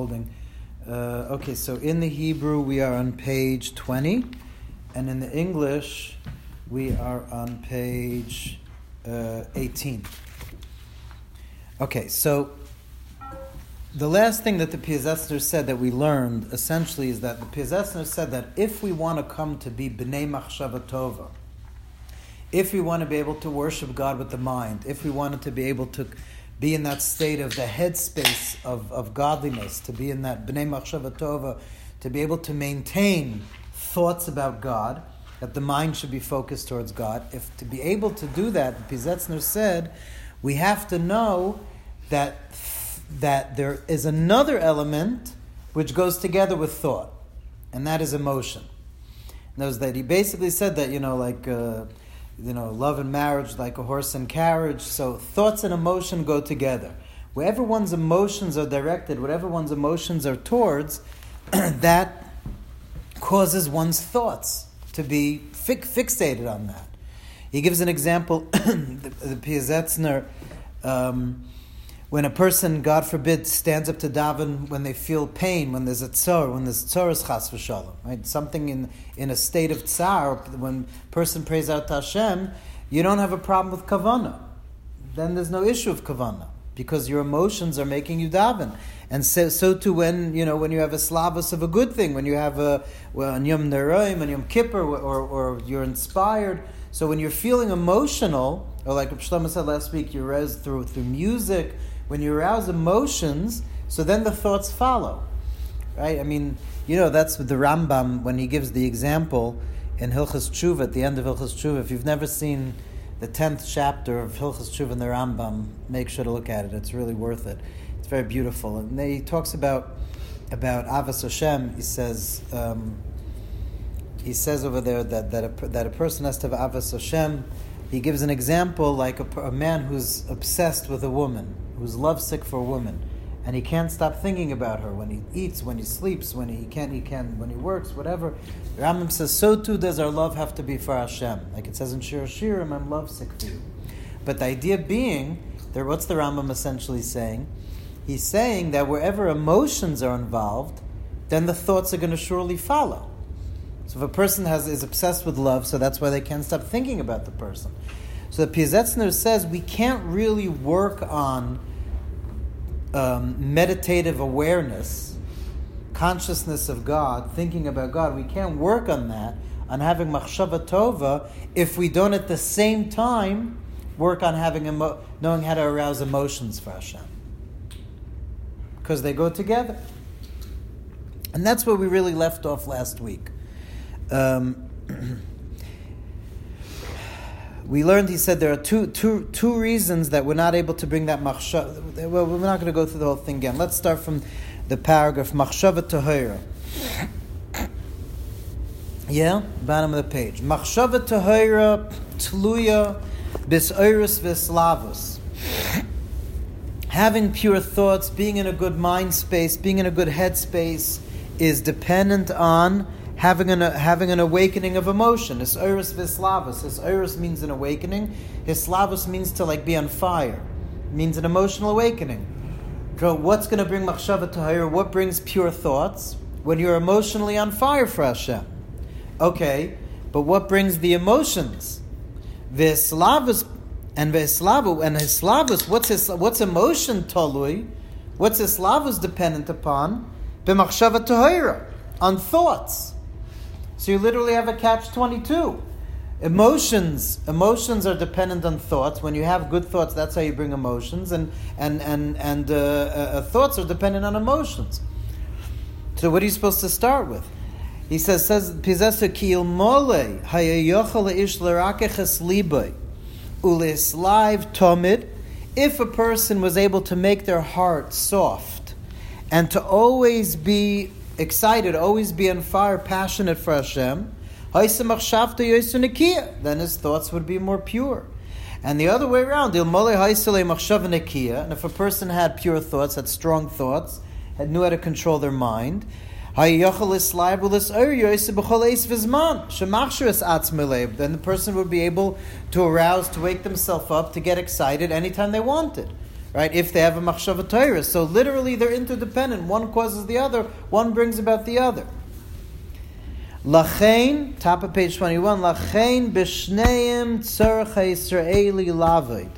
holding. Uh, okay, so in the Hebrew we are on page 20, and in the English we are on page uh, 18. Okay, so the last thing that the Piazetzner said that we learned essentially is that the Piazetzner said that if we want to come to be B'nai Machshava Tova, if we want to be able to worship God with the mind, if we wanted to be able to be in that state of the headspace of, of godliness, to be in that B'nai Machshava Tova, to be able to maintain thoughts about God, that the mind should be focused towards God. If to be able to do that, Pizetzner said, we have to know that that there is another element which goes together with thought, and that is emotion. Knows that he basically said that you know, like uh, you know, love and marriage, like a horse and carriage. So thoughts and emotion go together. Wherever one's emotions are directed, whatever one's emotions are towards, that causes one's thoughts to be fi- fixated on that. He gives an example, the, the Piazetzner, um, when a person, God forbid, stands up to daven when they feel pain, when there's a tsar, when there's tzoros chas v'shalom, right? Something in, in a state of tsar, when person prays out to Hashem, you don't have a problem with kavana. Then there's no issue of kavana because your emotions are making you daven. And so, so too when you know when you have a slavos of a good thing, when you have a well, an Yom Neroim, and Yom Kippur, or, or you're inspired. So when you're feeling emotional, or like Shlomo said last week, you res through through music when you arouse emotions, so then the thoughts follow. Right? I mean, you know, that's the Rambam when he gives the example in Hilchas Tshuva, at the end of Hilchas Tshuva. If you've never seen the 10th chapter of Hilchas Tshuva in the Rambam, make sure to look at it. It's really worth it. It's very beautiful. And he talks about about Ahavas Hashem. He says, um, he says over there that, that, a, that a person has to have Ahavas Hashem. He gives an example like a, a man who's obsessed with a woman who's lovesick for a woman, and he can't stop thinking about her when he eats, when he sleeps, when he can't, he can, when he works, whatever. Rambam says, so too does our love have to be for Hashem. Like it says in Shir Shirim, I'm lovesick for you. But the idea being, there, what's the Rambam essentially saying? He's saying that wherever emotions are involved, then the thoughts are going to surely follow. So if a person has, is obsessed with love, so that's why they can't stop thinking about the person. So the Piazetzner says we can't really work on um, meditative awareness, consciousness of God, thinking about God, we can't work on that, on having machshava tova, if we don't at the same time work on having emo- knowing how to arouse emotions for Hashem. Because they go together. And that's where we really left off last week. Um, we learned, he said, there are two, two, two reasons that we're not able to bring that machshava. Well, we're not going to go through the whole thing again. Let's start from the paragraph, machshava tahira. Yeah, bottom of the page. Machshava tahira tluya bisoiris vislavus. Having pure thoughts, being in a good mind space, being in a good head space, is dependent on having an, having an awakening of emotion. His iris vislavus. His iris means an awakening. His slavus means to like be on fire. It means an emotional awakening. So what's going to bring machshava tahir? What brings pure thoughts? When you're emotionally on fire for Hashem. Okay, but what brings the emotions? Vislavus and Veslavu and his slavus. What's his what's emotion talui? What's his slavus dependent upon? B'machshava tahira on thoughts. So you literally have a catch 22. Emotions, emotions are dependent on thoughts. When you have good thoughts, that's how you bring emotions, and and and and uh, uh, thoughts are dependent on emotions. So what are you supposed to start with? He says, says Pizesa kiil mole ulis live tomid. If a person was able to make their heart soft and to always be excited, always be on fire, passionate for Hashem, then his thoughts would be more pure. And the other way around, and if a person had pure thoughts, had strong thoughts, had knew how to control their mind, then the person would be able to arouse, to wake themselves up, to get excited anytime they wanted. Right? If they have a machshava Torah. So literally they're interdependent. One causes the other, one brings about the other. Lachain, top of page 21, Lachain b'shneim tzarech Yisraeli lavid.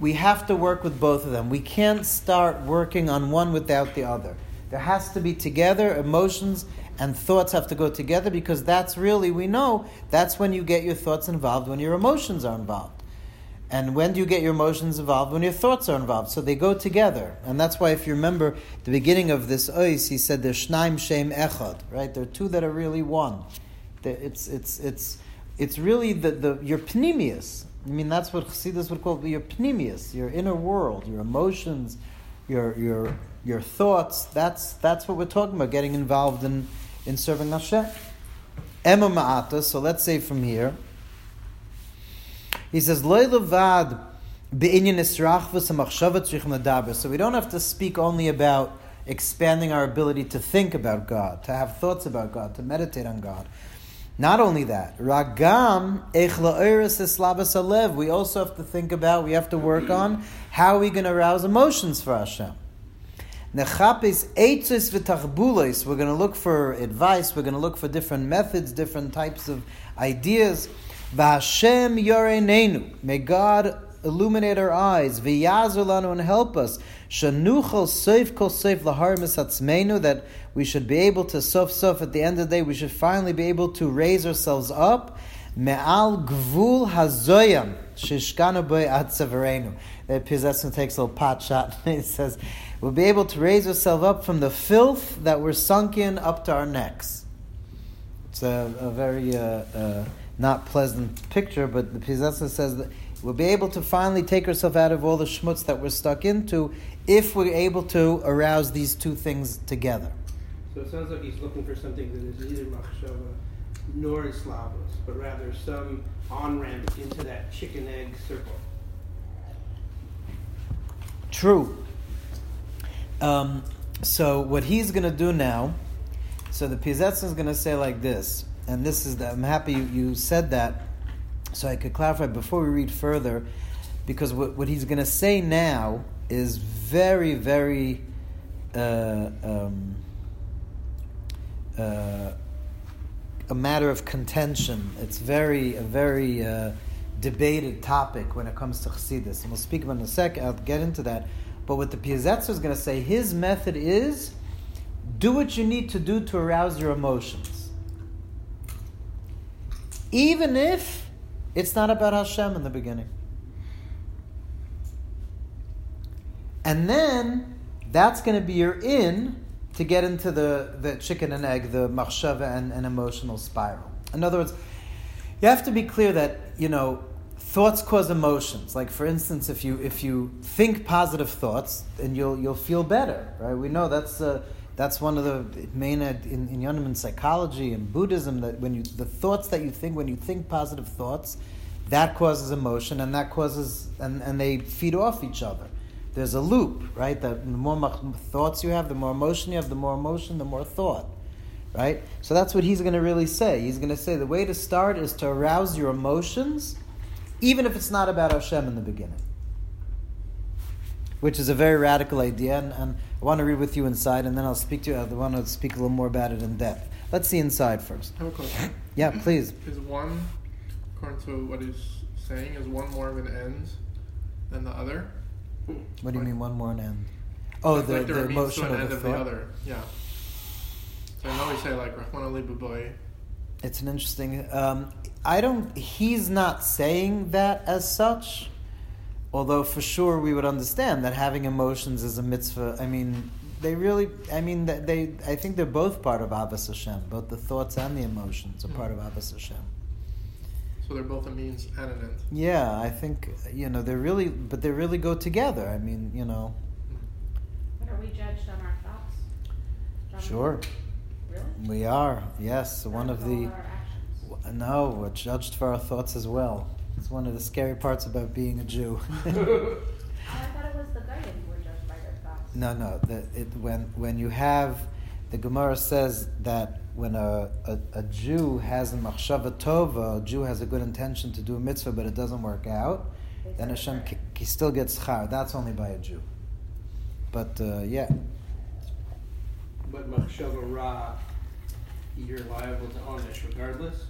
We have to work with both of them. We can't start working on one without the other. There has to be together, emotions and thoughts have to go together because that's really, we know, that's when you get your thoughts involved, when your emotions are involved. And when do you get your emotions involved? When your thoughts are involved. So they go together. And that's why, if you remember the beginning of this ois, he said there's shnaim shem echad, right? There are two that are really one. It's, it's, it's, it's really the, the, your pnimius. I mean, that's what Chassidus would call your pnimius, your inner world, your emotions, your, your, your thoughts. That's, that's what we're talking about, getting involved in, in serving Hashem. Emma ma'ata, so let's say from here, he says, So we don't have to speak only about expanding our ability to think about God, to have thoughts about God, to meditate on God. Not only that, ragam. We also have to think about, we have to work on how are we going to arouse emotions for Hashem. We're going to look for advice. We're going to look for different methods, different types of ideas. V'Hashem yorenenu. May God illuminate our eyes. V'yazur lanu and help us. Shanuchal seif kol seif lahar. That we should be able to sof sof at the end of the day. We should finally be able to raise ourselves up. Me'al gvul hazoyam shishkanu boy at severenu. The Pizetzin takes a little pot shot. he says, "We'll be able to raise ourselves up from the filth that we're sunk in up to our necks." It's a, a very. Uh, uh, not pleasant picture, but the Pizetzin says that we'll be able to finally take ourselves out of all the schmutz that we're stuck into if we're able to arouse these two things together. So it sounds like he's looking for something that is neither machshava nor islavos, but rather some on ramp into that chicken egg circle. True. Um, so what he's going to do now, so the Pizetzin is going to say like this and this is the, I'm happy you, said that, so I could clarify before we read further, because what, what he's going to say now is very, very uh, um, uh, a matter of contention. It's very, a very uh, debated topic when it comes to Chassidus. And we'll speak about in a second, I'll get into that. But what the Piazetzer is going to say, his method is do what you need to do to arouse your emotions even if it's not about Hashem in the beginning. And then that's going to be your in to get into the, the chicken and egg, the machshava and, and emotional spiral. In other words, you have to be clear that, you know, thoughts cause emotions. Like for instance, if you if you think positive thoughts, then you'll you'll feel better, right? We know that's uh, that's one of the main in, in Yonim in psychology and Buddhism that when you the thoughts that you think when you think positive thoughts, that causes emotion and that causes and, and they feed off each other. There's a loop, right? That the more thoughts you have, the more emotion you have, the more emotion, the more thought, right? So that's what he's going to really say. He's going to say the way to start is to arouse your emotions, even if it's not about Hashem in the beginning which is a very radical idea, and, and, I want to read with you inside, and then I'll speak to you. I want to speak a little more about it in depth. Let's see inside first. I have a question. Yeah, please. Is one, according to what he's saying, is one more of an end than the other? What do you mean one more an end? Oh, the, like the emotion of, of, the, the other. Yeah. So I know we say like Rachmana Liba Ba'i. It's an interesting. Um, I don't. He's not saying that as such. Although for sure we would understand that having emotions is a mitzvah. I mean, they really. I mean, they. I think they're both part of Ahavas Hashem. Both the thoughts and the emotions are mm-hmm. part of Ahavas Hashem. So they're both a means and an end. Yeah, I think you know they're really, but they really go together. I mean, you know. But are we judged on our thoughts? John sure. Really? We are. Yes, one of the. No, we're judged for our thoughts as well. It's one of the scary parts about being a Jew. I thought it was the Goyim were judged by their thoughts. No, no. The, it, when when you have, the Gemara says that when a, a, a Jew has a machshava tova, a Jew has a good intention to do a mitzvah, but it doesn't work out, they then said Hashem it. ki- he still gets schar. That's only by a Jew. But uh, yeah, But machshava ra, you're liable to onish regardless.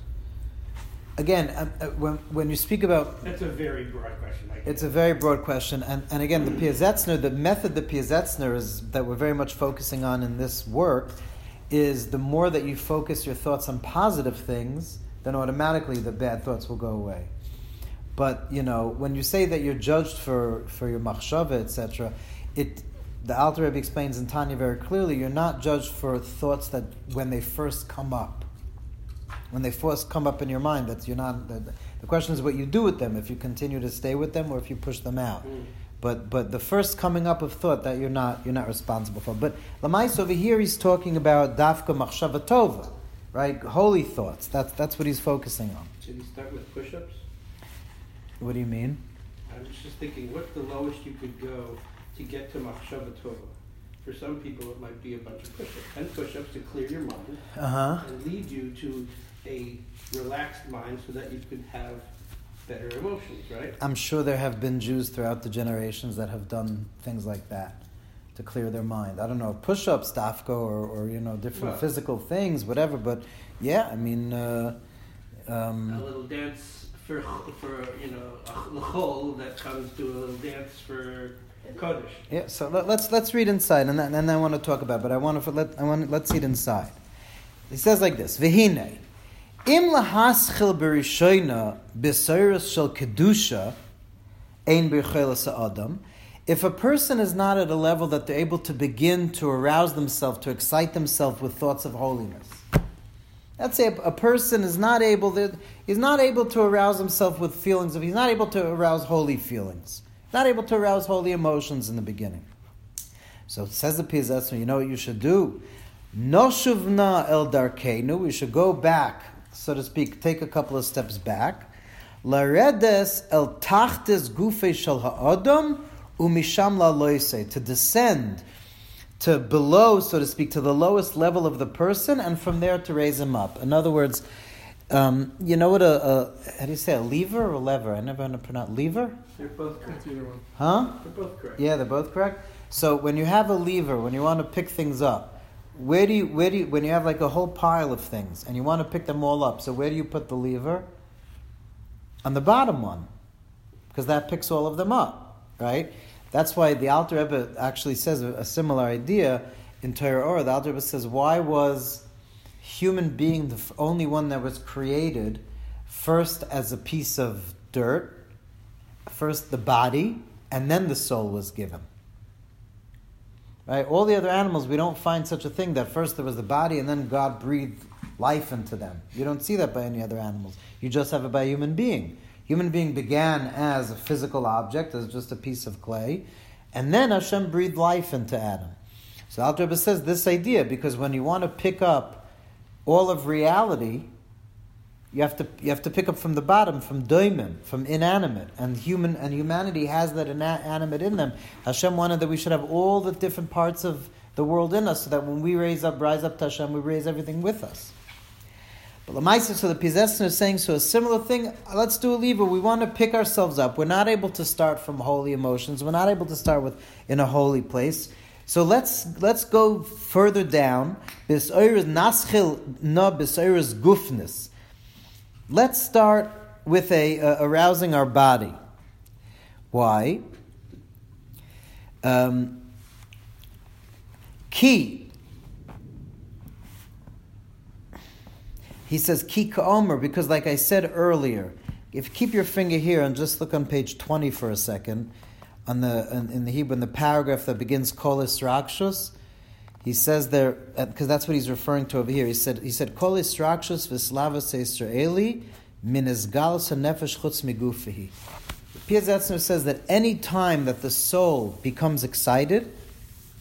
Again, uh, uh, when when you speak about That's a very broad question. It's a very broad question, and, and again, the Piazetzner, the method the Piazetzner is that we're very much focusing on in this work, is the more that you focus your thoughts on positive things, then automatically the bad thoughts will go away. But you know, when you say that you're judged for for your machshava, etc., it the Alter Rebbe explains in Tanya very clearly, you're not judged for thoughts that when they first come up when they first come up in your mind that you're not the, the question is what you do with them if you continue to stay with them or if you push them out Mm. but but the first coming up of thought that you're not you're not responsible for but lamais over here he's talking about dafka machshava tova right holy thoughts that's that's what he's focusing on Should we start with push-ups? what do you mean I was just thinking, what's the lowest you could go to get to machshava tova? For some people, it might be a bunch of push-ups. Ten push-ups to clear your mind uh-huh and lead you to a relaxed mind so that you could have better emotions, right? i'm sure there have been jews throughout the generations that have done things like that to clear their mind i don't know push-ups dafka or, or you know different Well- physical things whatever but yeah i mean uh, um, A little dance for, for you know, a l'chol that comes to a little dance for kodesh. Yeah, so let, us let's read inside, and then, and then I want to talk about. it, But I want to let I want let's see it inside. He says like this: V'hine, im shel kedusha, ein. If a person is not at a level that they're able to begin to arouse themselves, to excite themselves with thoughts of holiness, Let's say a, person is not able to, he's not able to arouse himself with feelings of, he's not able to arouse holy feelings, not able to arouse holy emotions in the beginning. So it says the Pizatzma, you know what you should do? Noshuvna el darkenu, we should go back, so to speak, take a couple of steps back. Laredes el tachtes gufe shel ha'adam umisham la loise, to descend to below, so to speak, to the lowest level of the person, and from there to raise him up. In other words, um, you know what a, a how do you say a lever or a lever? I never know pronounce lever, They're both correct. Either one. huh? They're both correct. Yeah, they're both correct. So when you have a lever, when you want to pick things up, where do you where do you when you have like a whole pile of things and you want to pick them all up? So where do you put the lever? On the bottom one, because that picks all of them up, right? That's why the Alter Rebbe actually says a, similar idea in Torah Or. The Alter Rebbe says, why was human being the only one that was created first as a piece of dirt, first the body, and then the soul was given? Right? All the other animals, we don't find such a thing that first there was the body and then God breathed life into them. You don't see that by any other animals. You just have it by a human being. Human being began as a physical object, as just a piece of clay, and then Hashem breathed life into Adam. So Al says this idea because when you want to pick up all of reality, you have to you have to pick up from the bottom, from doimim, from inanimate, and human and humanity has that inanimate in them. Hashem wanted that we should have all the different parts of the world in us, so that when we raise up, rise up to Hashem, we raise everything with us. But Lamaisa, so the Pizestin is saying, so a similar thing, let's do a lever. We want to pick ourselves up. We're not able to start from holy emotions. We're not able to start with in a holy place. So let's let's go further down. Naschil na gufnis. Let's start with a uh, arousing our body. Why? Um, key. He says ki ka'omer because, like I said earlier, if you keep your finger here and just look on page twenty for a second, on the in, in the Hebrew in the paragraph that begins kolis rakshus, he says there because that's what he's referring to over here. He said he said kolis rakshus v'slavas Israeli min izgalus nefesh chutz migufihi. Piazetzner says that any time that the soul becomes excited,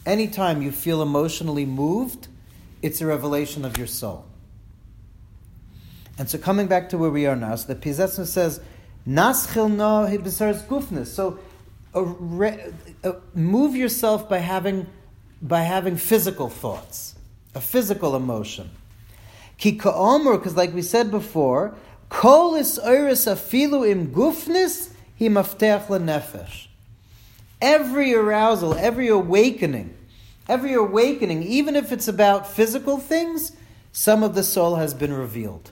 any time you feel emotionally moved, it's a revelation of your soul. And so coming back to where we are now, so the Piazetzner says, Naschil no gufness. So uh, re, uh, move yourself by having, by having physical thoughts, a physical emotion. Ki ka'omer, because like we said before, kol is afilu im gufnis, lenefesh. Every arousal, every awakening, every awakening, even if it's about physical things, some of the soul has been revealed.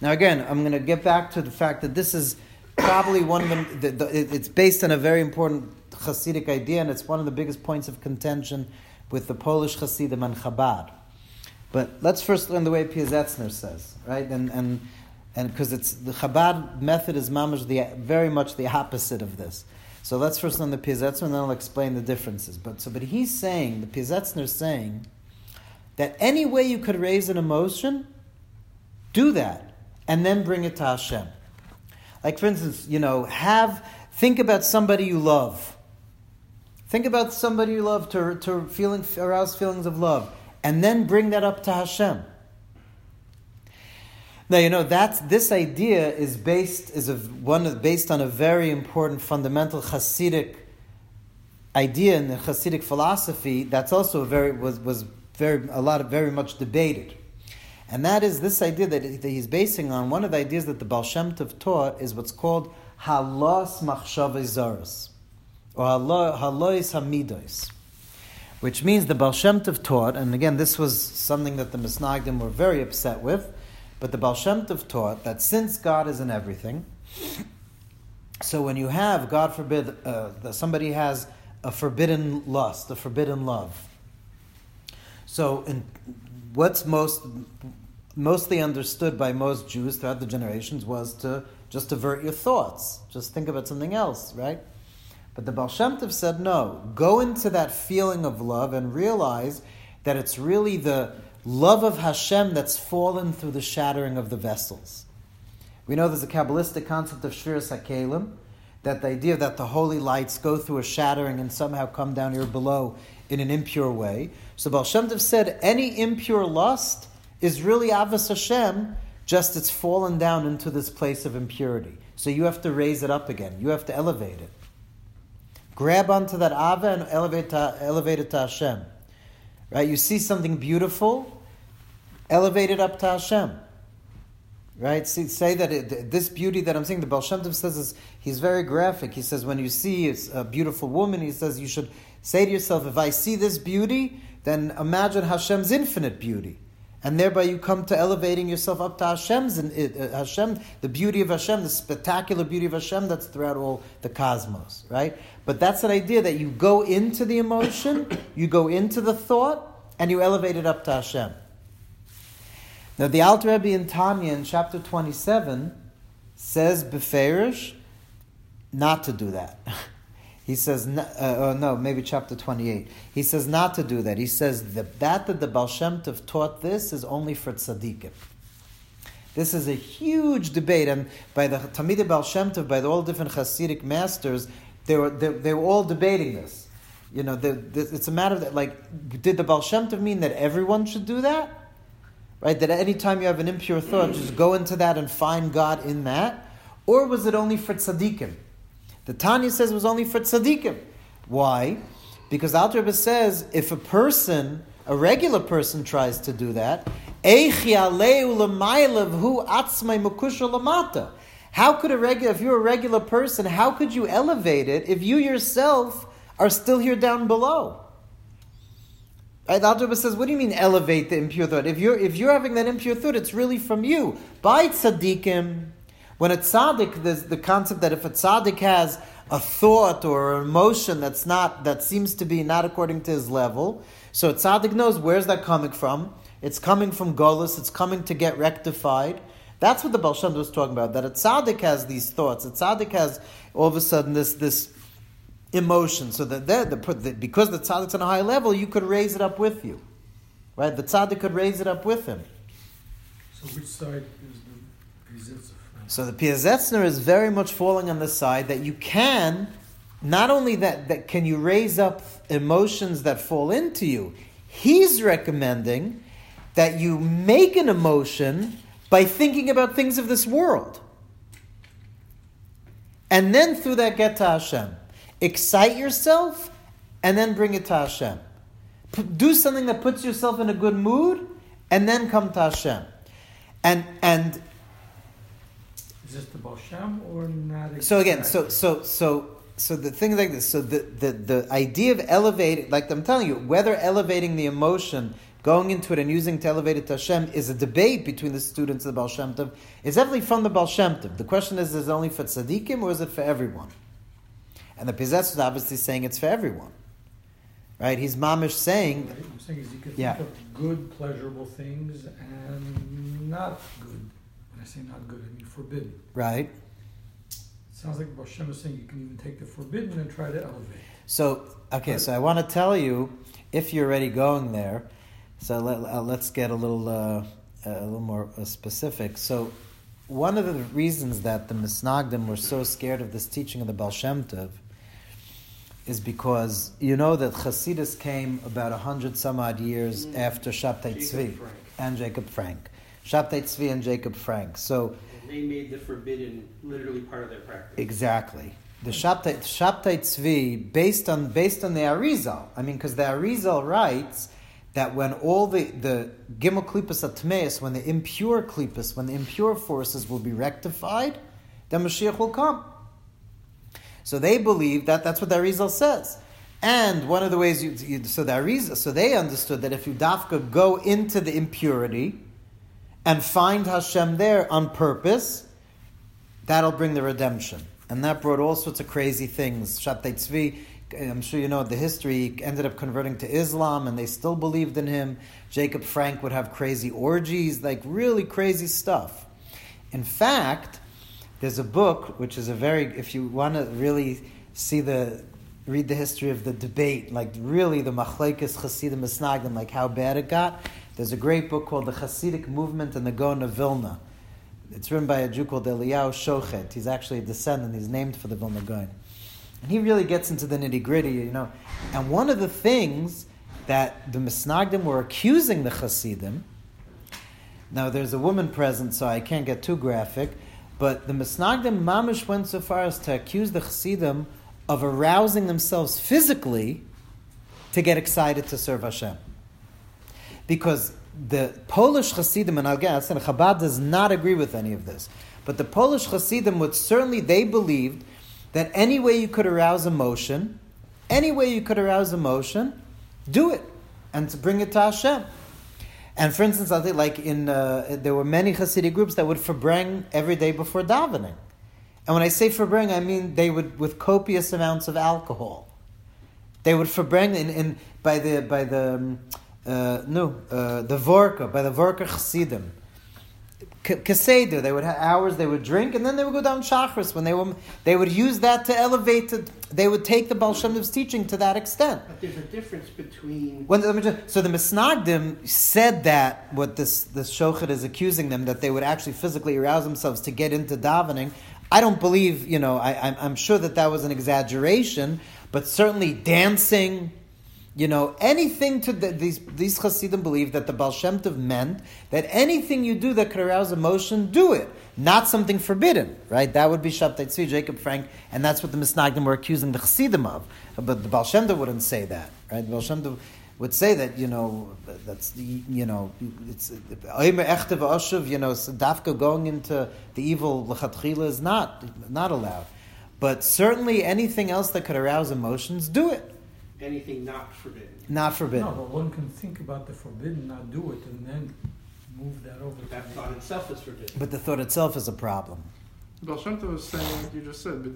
Now, again, I'm going to get back to the fact that this is probably one of them. The, the, it's based on a very important Hasidic idea, and it's one of the biggest points of contention with the Polish Hasidim and Chabad. But let's first learn the way Piazetzner says, right? And and and because it's the Chabad method is mamash the very much the opposite of this. So let's first learn the Piazetzner, and then I'll explain the differences. But so, but he's saying the Piazetzner is saying that any way you could raise an emotion, do that, and then bring it to Hashem. Like for instance, you know, have think about somebody you love. Think about somebody you love to, to feeling arouse feelings of love, and then bring that up to Hashem. Now you know that's this idea is based is a, one based on a very important fundamental Hasidic idea in the Hasidic philosophy. That's also very was was very a lot of very much debated. And that is this idea that he's basing on. One of the ideas that the Baal Shem Tov taught is what's called halos machshavei zaros, or halos hamidos, which means the Baal Shem Tov taught, and again, this was something that the Misnagdim were very upset with, but the Baal Shem Tov taught that since God is in everything, so when you have, God forbid, uh, somebody has a forbidden lust, a forbidden love. So, in, what's most mostly understood by most Jews throughout the generations was to just avert your thoughts, just think about something else, right? But the Baal Shem Tov said, no, go into that feeling of love and realize that it's really the love of Hashem that's fallen through the shattering of the vessels. We know there's a Kabbalistic concept of Shviras HaKelim, that the idea that the holy lights go through a shattering and somehow come down here below in an impure way. So Baal Shem Tov said any impure lust is really Ahavas Hashem, just it's fallen down into this place of impurity. So you have to raise it up again. You have to elevate it. Grab onto that Ava and elevate, to, elevate it to Hashem. Right? You see something beautiful, elevate it up to Hashem. Right? See, say that it, this beauty that I'm seeing, the Baal Shem Tov says is, he's very graphic. He says, when you see a beautiful woman, he says you should say to yourself, if I see this beauty, then imagine Hashem's infinite beauty. And thereby you come to elevating yourself up to Hashem's and uh, Hashem, the beauty of Hashem, the spectacular beauty of Hashem that's throughout all the cosmos, right? But that's an idea that you go into the emotion, you go into the thought, and you elevate it up to Hashem. Now the Alter Rebbe in Tanya in chapter 27 says beferish not to do that. He says, uh, oh no, maybe chapter 28. He says not to do that. He says that that, that the Baal Shem Tov taught this is only for tzaddikim. This is a huge debate, and by the Talmidei Baal Shem Tov, by the all different Hasidic masters, they were, they, they were all debating this. You know, the, the, it's a matter of that, like, did the Baal Shem Tov mean that everyone should do that? Right? That any time you have an impure thought, just go into that and find God in that? Or was it only for tzaddikim? The Tanya says it was only for tzaddikim. Why? Because Alter Rebbe says if a person, a regular person, tries to do that, how could a regular, if you're a regular person, how could you elevate it if you yourself are still here down below? Right? Rebbe says, what do you mean elevate the impure thought? If you're, if you're having that impure thought, it's really from you. By tzaddikim, when a tzaddik, there's the concept that if a tzaddik has a thought or an emotion that's not, that seems to be not according to his level, so a tzaddik knows where's that coming from. It's coming from Golis, it's coming to get rectified. That's what the Baal Shem was talking about, that a tzaddik has these thoughts, a tzaddik has all of a sudden this, this emotion, so that the, the, because the tzaddik's on a high level, you could raise it up with you. Right? The tzaddik could raise it up with him. So which side so the Piazetzner is very much falling on the side that you can, not only that, that can you raise up emotions that fall into you, he's recommending that you make an emotion by thinking about things of this world. And then through that get to Hashem. Excite yourself and then bring it to Hashem. P- do something that puts yourself in a good mood and then come to Hashem. And, and this the Baal Shem or not? So again, so so so so the thing is like this. So the, the the idea of elevating, like I'm telling you, whether elevating the emotion, going into it and using to elevate it to Hashem is a debate between the students of the Baal Shem Tov. It's definitely from the Baal Shem Tov. The question is, is it only for tzaddikim or is it for everyone? And the Pizetz is obviously saying it's for everyone, right? He's mamish saying, What I'm saying is you can Yeah. think of good, pleasurable things and not good. When I say not good, I mean forbidden. right? Sounds like Baal Shem is saying you can even take the forbidden and try to elevate. So, okay, so I want to tell you, if you're already going there, so let, uh, let's get a little, uh, a little more uh, specific. So, one of the reasons that the Misnagdim were so scared of this teaching of the Baal Shem Tov is because you know that Chasidus came about a hundred some odd years Mm. after Shabtai Tzvi Frank. and Jacob Frank. Shabtai Tzvi and Jacob Frank. So, And they made the forbidden literally part of their practice. Exactly. The Shabtai, Shabtai Tzvi, based on based on the Arizal, I mean, because the Arizal writes that when all the the Gimel Klippas Atmeis, when the impure Klippas, when the impure forces will be rectified, then Mashiach will come. So they believe that that's what the Arizal says. And one of the ways you, you so the Arizal, so they understood that if you dafka go into the impurity and find Hashem there on purpose, that'll bring the redemption. And that brought all sorts of crazy things. Shabtai Tzvi, I'm sure you know the history, he ended up converting to Islam and they still believed in him. Jacob Frank would have crazy orgies, like really crazy stuff. In fact, there's a book which is a very, if you want to really see the, read the history of the debate, like really the Machlekes Hasidim Misnagdim, like how bad it got. There's a great book called The Hasidic Movement and the Gaon of Vilna. It's written by a Jew called Eliyahu Shochet. He's actually a descendant. He's named for the Vilna Gaon. And he really gets into the nitty gritty, you know. And one of the things that the Misnagdim were accusing the Hasidim, now there's a woman present, so I can't get too graphic, but the Misnagdim Mamish went so far as to accuse the Hasidim of arousing themselves physically to get excited to serve Hashem. Because the Polish Hasidim, and I'll get, and Chabad does not agree with any of this, but the Polish Hasidim would certainly, they believed that any way you could arouse emotion, any way you could arouse emotion, do it, and to bring it to Hashem. And for instance, I think like in uh, there were many Hasidic groups that would farbreng every day before davening. And when I say farbreng, I mean they would with copious amounts of alcohol. They would farbreng in, in by the by the um, uh, no uh, the Vorka by the Vorka Chassidim. K- Keseder, they would have hours they would drink, and then they would go down Shachris when they were they would use that to elevate. To, they would take the Baal Shem Tov's teaching to that extent. But there's a difference between When, let me just, so the Misnagdim said that what this this shochet is accusing them that they would actually physically arouse themselves to get into davening. I don't believe, you know, I, I'm, I'm sure that that was an exaggeration, but certainly dancing, you know, anything to the, these these Hasidim believe that the Baal Shem Tov meant that anything you do that could arouse emotion, do it. Not something forbidden, right? That would be Shabtai Tzvi, Jacob Frank, and that's what the Misnagdim were accusing the Hasidim of. But the Baal Shem Tov wouldn't say that, right? The Baal Shem Tov would say that, you know, that's, the you know, it's, Oimer Echte V'Oshuv, you know, Dafka going into the evil L'chatchila is not, not allowed. But certainly anything else that could arouse emotions, do it. Anything not forbidden. Not forbidden. No, but one can think about the forbidden, not do it, and then move that over to That the- thought itself is forbidden. But the thought itself is a problem. Baal Shem Tov is saying, like you just said, but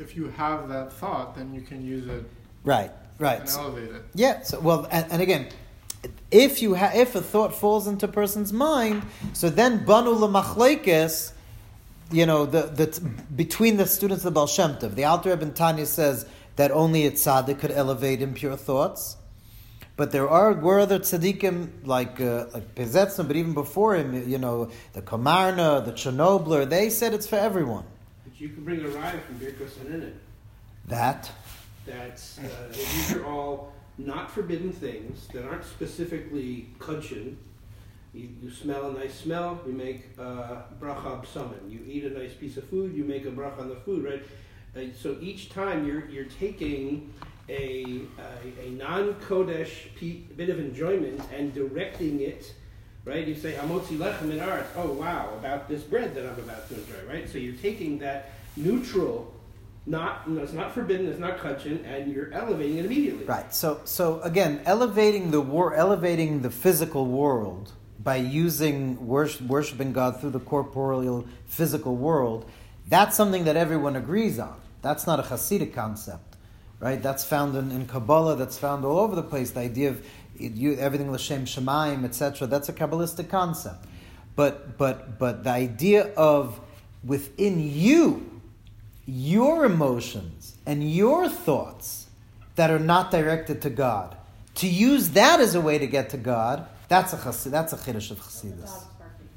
if you have that thought, then you can use it Right, right. and So- elevate it. Yeah. So well, and, and again, if you ha- if a thought falls into a person's mind, so then banu lemachlekes, you know, the the between the students of the Baal Shem Tov, the Alter Rebbe Tanya says that only a tzaddik could elevate impure thoughts. But there are were other tzaddikim like uh, like Pezetzna, but even before him, you know, the Kamarna, the Chernobler, they said it's for everyone. But you can bring a ride from Birkos Hanehenin. That That's, uh, these are all not forbidden things that aren't specifically kudshon. You, you smell a nice smell, you make uh, bracha summon. You eat a nice piece of food, you make a bracha on the food, right? So each time you're, you're taking a, a, a non kodesh bit of enjoyment and directing it right? You say hamotzi lechem in arts. Oh wow, about this bread that I'm about to enjoy, right? So you're taking that neutral, not know, it's not forbidden, it's not kachin, and you're elevating it immediately. Right. So, so again, elevating the war, elevating the physical world by using worship, worshiping God through the corporeal physical world. That's something that everyone agrees on. That's not a Hasidic concept, right? That's found in, in Kabbalah. That's found all over the place. The idea of you, everything l'shem shemaim, etc. That's a kabbalistic concept. But but but the idea of within you, your emotions and your thoughts that are not directed to God, to use that as a way to get to God, that's a chassid, that's a chiddush of chassidus. dogs barking.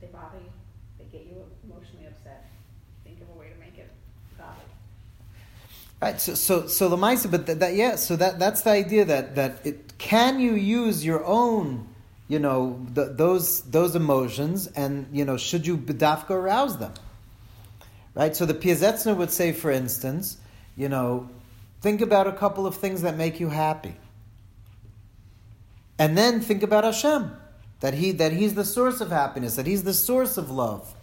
They bother you, they get you emotionally upset. Think of a way to make it godly. Right. So so so the ma'isa, but that, that yeah. So that that's the idea that that it can you use your own, you know, those those emotions, and you know, should you bedafka arouse them? Right. So the Piazetzner would say, for instance, you know, think about a couple of things that make you happy, and then think about Hashem, that he that he's the source of happiness, that he's the source of love.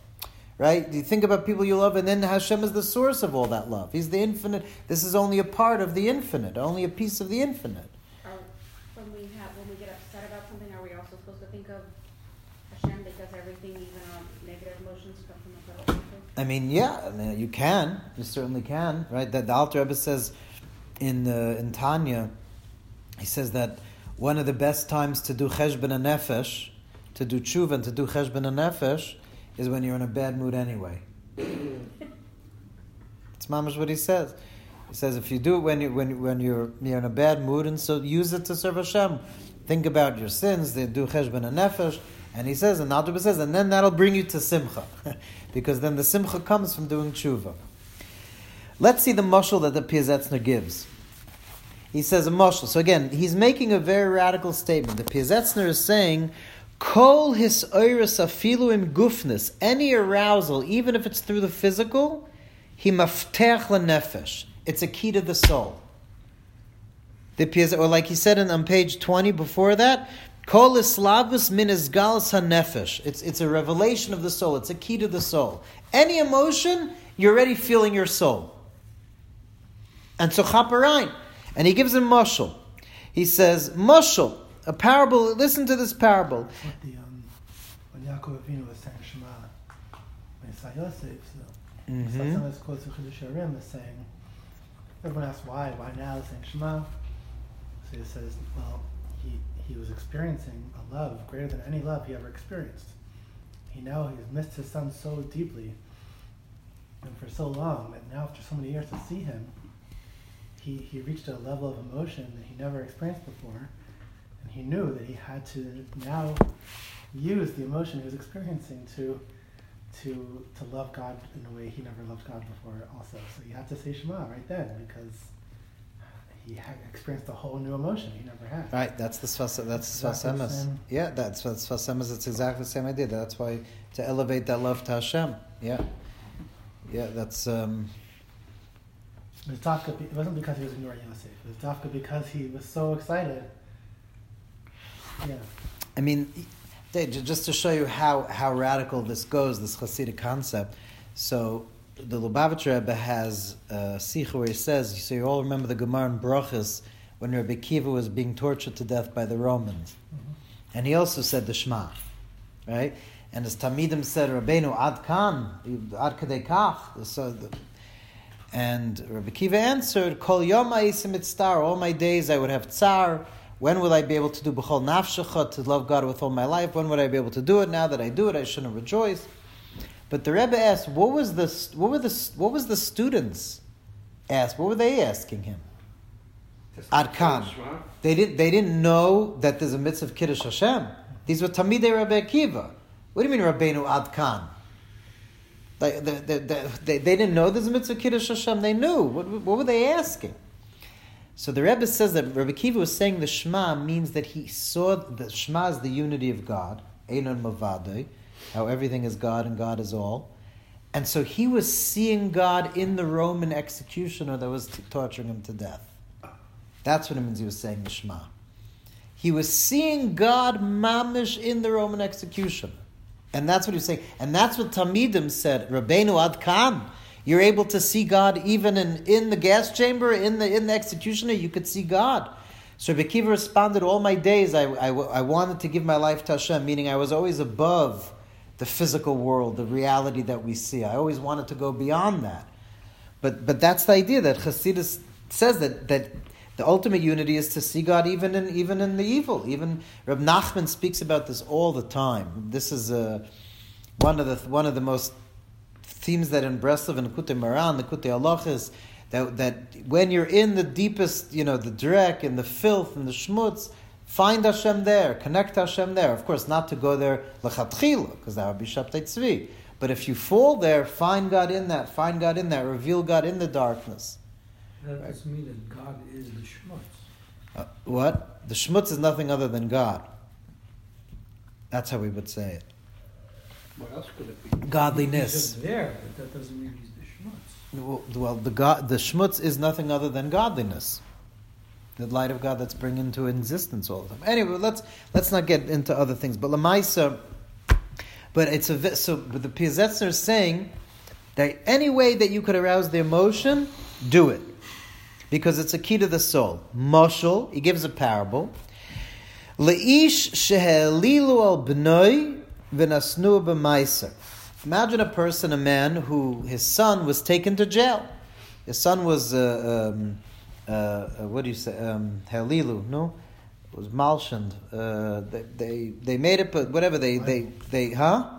Right? You think about people you love, and then Hashem is the source of all that love. He's the infinite. This is only a part of the infinite, only a piece of the infinite. Are, when we have, when we get upset about something, are we also supposed to think of Hashem because everything, even our negative emotions come from a people? I mean, yeah, I mean, you can. You certainly can, right? That the Alter Rebbe says in uh, in Tanya, he says that one of the best times to do cheshbon hanefesh, to do tshuva and to do cheshbon hanefesh, is when you're in a bad mood anyway. It's mamash what he says. He says if you do it when you when when you're you're in a bad mood, and so use it to serve Hashem. Think about your sins. They do cheshbon hanefesh, and he says, and Alter says, and then that'll bring you to simcha, because then the simcha comes from doing tshuva. Let's see the mushal that the Piazetzner gives. He says a mushal. So again, he's making a very radical statement. The Piazetzner is saying, Kol his oiris afilu im gufnis, any arousal, even if it's through the physical, he maftech nefesh. It's a key to the soul. The Piaz- or like he said in, on page 20 before that, Kol islavus min izgalas hanefesh. It's, it's a revelation of the soul. It's a key to the soul. Any emotion, you're already feeling your soul. And so chaparain. And he gives a mushal. He says, mushal, a parable, listen to this parable. The um, when Yaakov Avinu was saying Shema, when Yosef, so Mhm. so some of his quotes in Chiddushei HaRim is saying, everyone asks why, why now saying Shema? So he says, well, he he was experiencing a love greater than any love he ever experienced. He now he's missed his son so deeply, and for so long that now after so many years to see him, he he reached a level of emotion that he never experienced before. He knew that he had to now use the emotion he was experiencing to to to love God in a way he never loved God before also. So you have to say Shema right then because he had experienced a whole new emotion he never had. Right, that's the Sfas, that's the Sfas Emes. Yeah, that's what Sfas Emes. It's exactly the same idea. That's why to elevate that love to Hashem. Yeah, yeah, that's um, It was dafka, it wasn't because he was ignoring Yosef. It was Dafka because he was so excited. Yeah. I mean, just to show you how, how radical this goes, this Hasidic concept. So the Lubavitcher Rebbe has a sicha where he says, so you all remember the Gemara in Brachas when Rebbe Akiva was being tortured to death by the Romans. Mm-hmm. And he also said the Shema, right? And as Talmidim said, Rabbeinu Ad Kan, Ad Kadei Kach. So the, and Rabbi Akiva answered, Kol Yom Tsar, all my days I would have tsar. When will I be able to do B'chol Nafshecha, to love God with all my life? When would I be able to do it? Now that I do it, I shouldn't rejoice. But the Rebbe asked, what was the, what were the, what was the students asked? What were they asking him? Ad Kan. They didn't, they didn't know that there's a mitzvah of Kiddush Hashem. These were Talmidei Rabbi Akiva. What do you mean Rabbeinu Ad Kan? Like, they, they, they, they, they didn't know there's a mitzvah of Kiddush Hashem. They knew. What, what were they asking? So the Rebbe says that Rabbi Akiva was saying the Shema means that he saw the Shema is the unity of God, Einon Mavadei, how everything is God and God is all. And so he was seeing God in the Roman executioner that was torturing him to death. That's what it means he was saying the Shema. He was seeing God mamish in the Roman execution. And that's what he's saying. And that's what Talmidim said, Rabbeinu Ad Kan. You're able to see God even in, in the gas chamber, in the in the executioner, you could see God. So Rabbi responded, All my days I, I, I wanted to give my life to Hashem, meaning I was always above the physical world, the reality that we see. I always wanted to go beyond that. But but that's the idea that Hasidus says that that the ultimate unity is to see God even in even in the evil. Even Reb Nachman speaks about this all the time. This is uh, one of the one of the most themes that in Breslov and Kute Maran, the Kute Allah is that, that when you're in the deepest, you know, the drek and the filth and the schmutz, find Hashem there, connect Hashem there. Of course, not to go there lechatchila, because that would be shabtai tzvi. But if you fall there, find God in that, find God in that, reveal God in the darkness. That doesn't mean that God is the schmutz. Uh, what? The schmutz is nothing other than God. That's how we would say it. What else could it be? He's Godliness. just there, but that doesn't mean he's the schmutz. Well, well, the God, the schmutz is nothing other than godliness, the light of God that's bringing into existence all the time. Anyway, let's let's not get into other things. But lamaisa, but it's a so. But the Piazetzner is saying that any way that you could arouse the emotion, do it, because it's a key to the soul. Moshel, he gives a parable. Leish shehelilu al b'noi v'nasnu b'maiser. Imagine a person, a man who his son was taken to jail. His son was uh, um, uh, uh, what do you say? Um, Helilu, no, it was malshand. Uh, they, they they made it, but whatever they they they huh?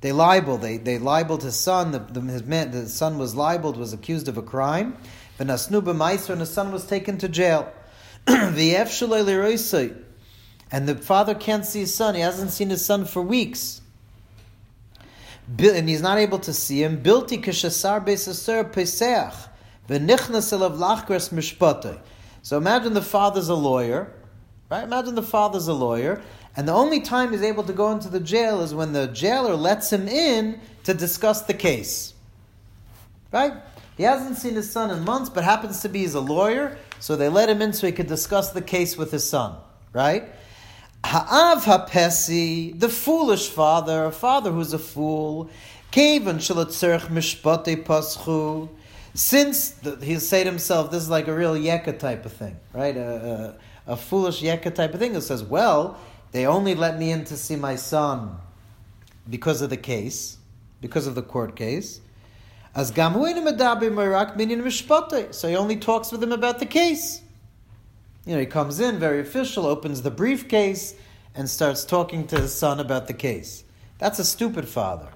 They libeled. They they libeled his son. The, the, his man, the son was libeled, was accused of a crime. V'nasnu b'maiser, and the son was taken to jail. Liroisei. And the father can't see his son. He hasn't seen his son for weeks. And he's not able to see him. Bilti peseach. So imagine the father's a lawyer, right? Imagine the father's a lawyer, and the only time he's able to go into the jail is when the jailer lets him in to discuss the case. Right? He hasn't seen his son in months, but happens to be he's a lawyer, so they let him in so he could discuss the case with his son. Right? Ha'av ha'pesi, the foolish father, a father who's a fool, kevan shalatzerch mishpate paschu. Since the, he'll say to himself, this is like a real yeka type of thing, right? A, a, a foolish yeka type of thing. It says, well, they only let me in to see my son because of the case, because of the court case. As. So he only talks with him about the case. You know, he comes in very official, opens the briefcase, and starts talking to his son about the case. That's a stupid father.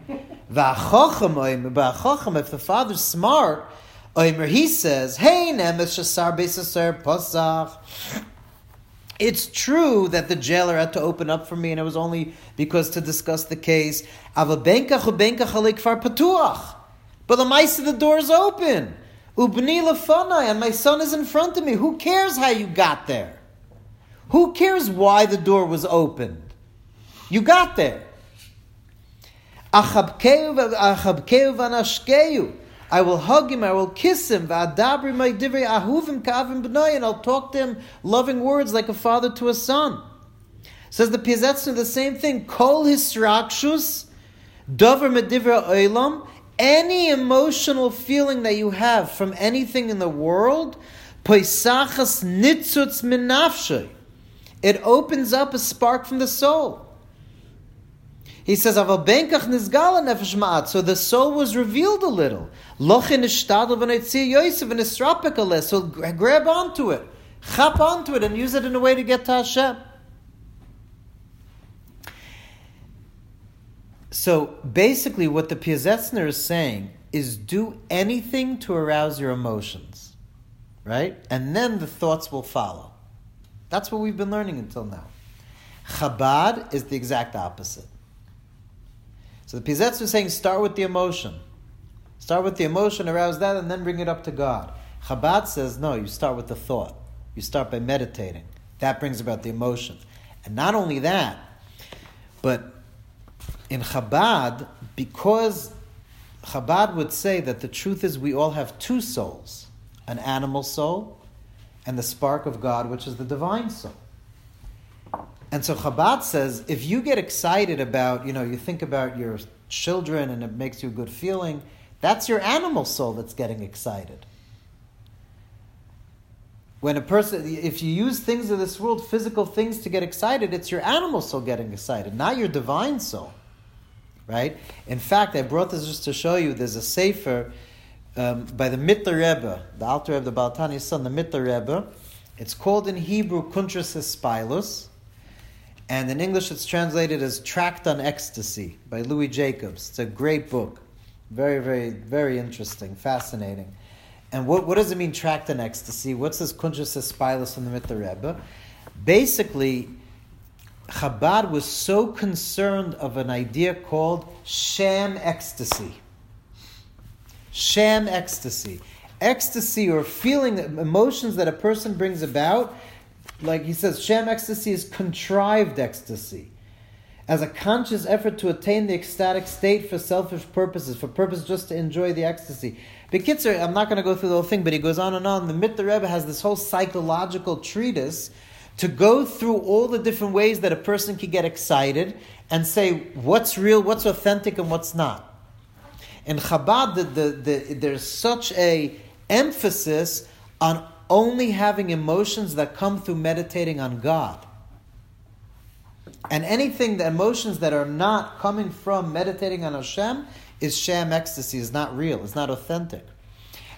V'achochem oimer, v'achochem, if the father's smart, he says, Hey, nemes shasar beisaser posach. It's true that the jailer had to open up for me, and it was only because to discuss the case. Ava benkach ubenkach alik far patuach. But the mice of the door is open. Ubni and my son is in front of me. Who cares how you got there? Who cares why the door was opened? You got there. I will hug him, I will kiss him, and I'll talk to him loving words like a father to a son. Says the Piazetzner the same thing. Kol hisrakshus, dover medivra oilam, any emotional feeling that you have from anything in the world. It opens up a spark from the soul. He says. So the soul was revealed a little. So grab onto it, chap onto it, and use it in a way to get to Hashem. So basically, what the Piazetzner is saying is do anything to arouse your emotions, right? And then the thoughts will follow. That's what we've been learning until now. Chabad is the exact opposite. So the Piazetzner is saying start with the emotion. Start with the emotion, arouse that, and then bring it up to God. Chabad says no, you start with the thought. You start by meditating. That brings about the emotion. And not only that, but in Chabad, because Chabad would say that the truth is we all have two souls an animal soul and the spark of God, which is the divine soul. And so Chabad says, if you get excited about, you know, you think about your children and it makes you a good feeling, that's your animal soul that's getting excited. When a person, if you use things of this world, physical things to get excited, it's your animal soul getting excited, not your divine soul. Right? In fact, I brought this just to show you there's a Sefer um, by the Mittler Rebbe, the Alter Rebbe, the Baal HaTanya's son, the Mittler Rebbe. It's called in Hebrew Kuntras Hispaalus, and in English it's translated as Tract on Ecstasy by Louis Jacobs. It's a great book. Very, very, very interesting, fascinating. And what, what does it mean, tract on ecstasy? What's this Kuntras Hispaalus from the Mittler Rebbe? Basically, Chabad was so concerned of an idea called sham ecstasy. Sham ecstasy. Ecstasy or feeling, emotions that a person brings about, like he says, sham ecstasy is contrived ecstasy. As a conscious effort to attain the ecstatic state for selfish purposes, for purpose just to enjoy the ecstasy. Bekitzer, I'm not going to go through the whole thing, but he goes on and on. The Mittler Rebbe has this whole psychological treatise to go through all the different ways that a person can get excited and say what's real, what's authentic, and what's not. In Chabad, the, the, the, there's such a emphasis on only having emotions that come through meditating on God. And anything, the emotions that are not coming from meditating on Hashem, is sham ecstasy, is not real, is not authentic.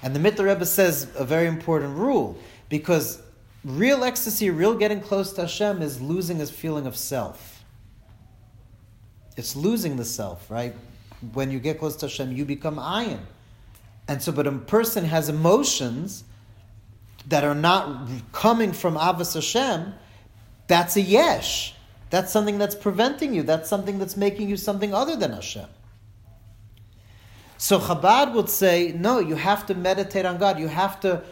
And the Mittler Rebbe says a very important rule because real ecstasy, real getting close to Hashem, is losing his feeling of self. It's losing the self, right? When you get close to Hashem, you become ayin. And so, but a person has emotions that are not coming from Ahavas Hashem, that's a yesh. That's something that's preventing you. That's something that's making you something other than Hashem. So Chabad would say, no, you have to meditate on God. You have to,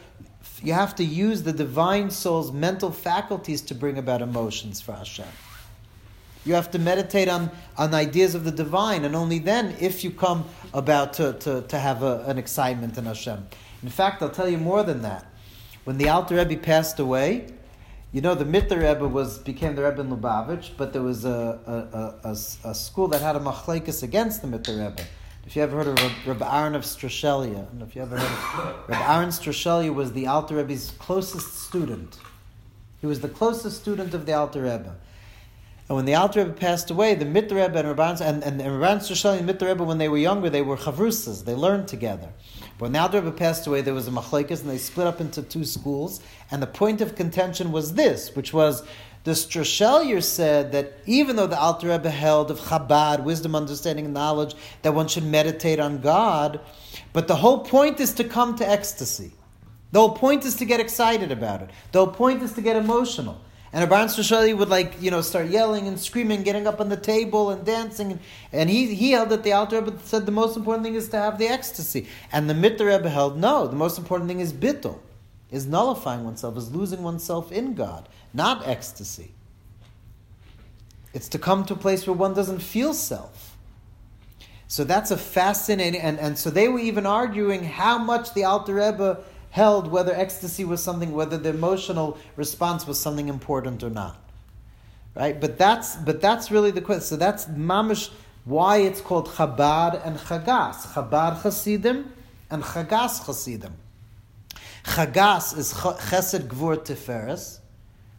you have to use the divine soul's mental faculties to bring about emotions for Hashem. You have to meditate on, on ideas of the divine, and only then, if you come about to, to, to have a, an excitement in Hashem. In fact, I'll tell you more than that. When the Alter Rebbe passed away, you know, the Mittler Rebbe was became the Rebbe in Lubavitch, but there was a, a, a, a school that had a machlekes against the Mittler Rebbe. If you ever heard of Rabbi Aaron of Strashelia, and if you ever heard of Rabbi Aaron Strashelia was the Alter Rebbe's closest student. He was the closest student of the Alter Rebbe. And when the Alter Rebbe passed away, the Mittler Rebbe and Rabbi and, and, and Strashelia and Mittler Rebbe, when they were younger, they were chavrusas. They learned together. But when the Alter Rebbe passed away, there was a machlekes, and they split up into two schools. And the point of contention was this, which was the Strashelyer said that even though the Alter Rebbe held of Chabad, wisdom, understanding, and knowledge, that one should meditate on God, but the whole point is to come to ecstasy. The whole point is to get excited about it. The whole point is to get emotional. And Rabban Strashelyer would like, you know, start yelling and screaming, getting up on the table and dancing. And, and he, he held that the Alter Rebbe said the most important thing is to have the ecstasy. And the Mittler Rebbe held, no, the most important thing is bittul, is nullifying oneself, is losing oneself in God, not ecstasy. It's to come to a place where one doesn't feel self. So that's a fascinating, and, and so they were even arguing how much the Alter Rebbe held whether ecstasy was something, whether the emotional response was something important or not. Right? But that's but that's really the question. So that's mamish why it's called Chabad and Chagas. Chabad Hasidim and Chagas Hasidim. Chagas is Chesed Gvur Tiferes,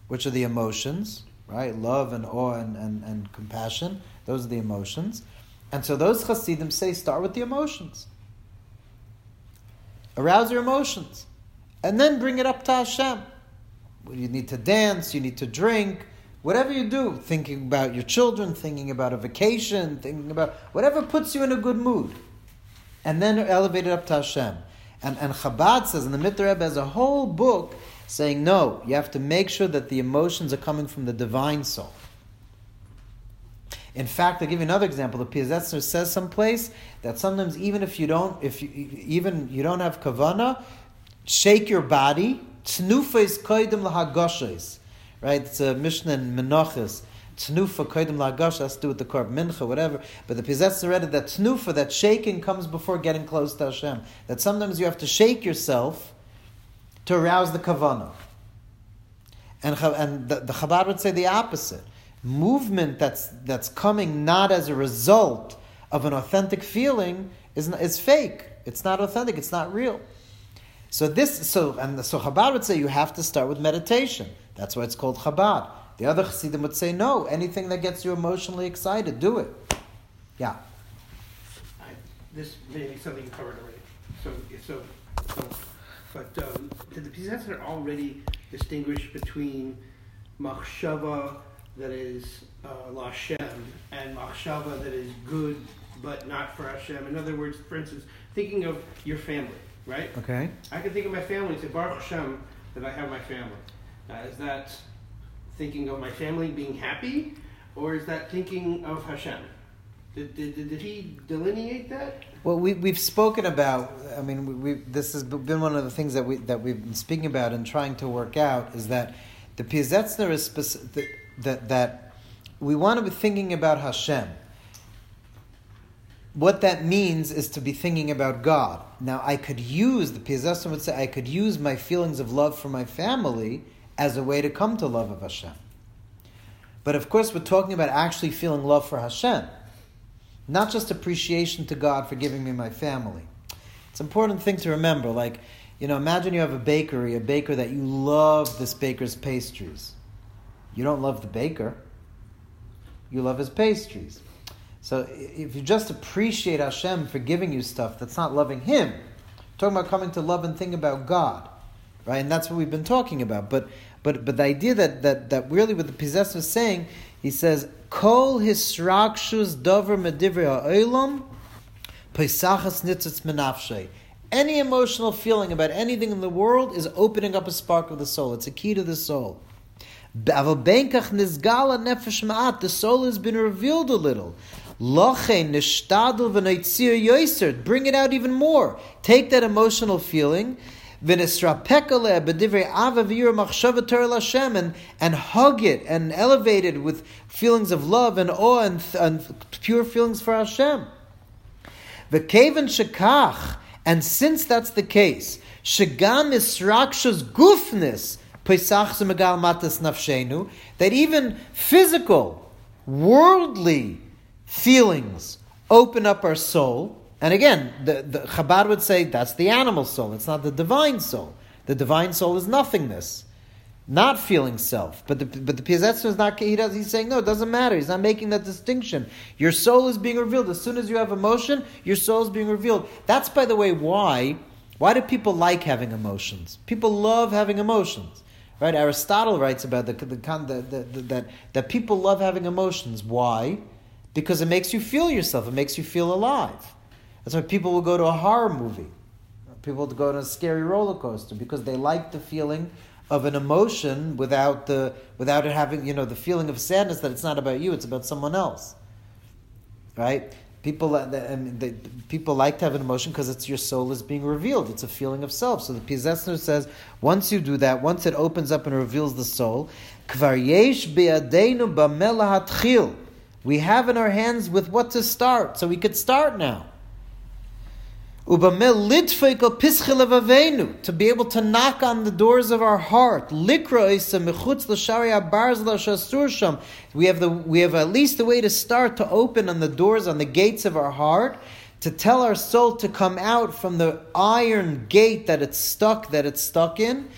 which are the emotions, right? Love and awe and, and, and compassion. Those are the emotions. And so those Hasidim say start with the emotions. Arouse your emotions. And then bring it up to Hashem. You need to dance, you need to drink, whatever you do, thinking about your children, thinking about a vacation, thinking about whatever puts you in a good mood. And then elevate it up to Hashem. And, and Chabad says, and the Rebbe has a whole book saying, no, you have to make sure that the emotions are coming from the divine soul. In fact, I'll give you another example. The Piazetzner says someplace that sometimes even if you don't, if you, even you don't have kavana, shake your body. Tnufa is koidim lahagoshes, right? It's a Mishnah in Menachos. Tnufa koidim lahagosh has to do with the korb mincha, whatever. But the Piazetzner read it that tnufa, that shaking, comes before getting close to Hashem. That sometimes you have to shake yourself to arouse the kavana. And, and the, the Chabad would say the opposite movement that's that's coming not as a result of an authentic feeling is is fake. It's not authentic. It's not real. So this so and so Chabad would say you have to start with meditation. That's why it's called Chabad. The other Chassidim would say no. Anything that gets you emotionally excited, do it. Yeah. I, this may be something you covered already. So, so, so but um, did the Piazetzner already distinguish between machshava that is uh, Lashem and machshava that is good but not for Hashem? In other words, for instance, thinking of your family, right? Okay. I can think of my family and say, Baruch Hashem, that I have my family. Uh, is that thinking of my family being happy, or is that thinking of Hashem? Did, did, did he delineate that? Well, we, we've spoken about. I mean, we, we, this has been one of the things that we that we've been speaking about and trying to work out is that the Piazetzner is specific, that that we want to be thinking about Hashem. What that means is to be thinking about God. Now, I could use the Piazetzner would say I could use my feelings of love for my family as a way to come to love of Hashem. But of course, we're talking about actually feeling love for Hashem, not just appreciation to God for giving me my family. It's an important thing to remember. Like, you know, imagine you have a bakery, a baker that you love this baker's pastries. You don't love the baker, you love his pastries. So if you just appreciate Hashem for giving you stuff, that's not loving Him. talking about coming to love and think about God, right? And that's what we've been talking about. But but but the idea that that, that really what the Piazetzner is saying, he says, Kol hisrakshus dover medivri ha'olam, pesachas nitzitz menafshe. Any emotional feeling about anything in the world is opening up a spark of the soul. It's a key to the soul. The soul has been revealed a little. Bring it out even more. Take that emotional feeling and, and hug it and elevate it with feelings of love and awe and, and pure feelings for Hashem. shekach, and since that's the case, shagam israkshas gufnis that even physical, worldly feelings open up our soul and again, the, the Chabad would say that's the animal soul, it's not the divine soul. The divine soul is nothingness, not feeling self. But the, but the Piazetzner is not, he does, he's saying, no, it doesn't matter. He's not making that distinction. Your soul is being revealed. As soon as you have emotion, your soul is being revealed. That's, by the way, why, why do people like having emotions? People love having emotions. Right? Aristotle writes about the, the, the, the, that, that people love having emotions. Why? Because it makes you feel yourself, it makes you feel alive. That's why people will go to a horror movie. People will go to a scary roller coaster because they like the feeling of an emotion without the without it having you know the feeling of sadness that it's not about you, it's about someone else. Right? People, I mean, they, people like to have an emotion because it's your soul is being revealed. It's a feeling of self. So the Piazetzner says, once you do that, once it opens up and reveals the soul, we have in our hands with what to start. So we could start now to be able to knock on the doors of our heart. We have the we have at least the way to start to open on the doors on the gates of our heart to tell our soul to come out from the iron gate that it's stuck that it's stuck in.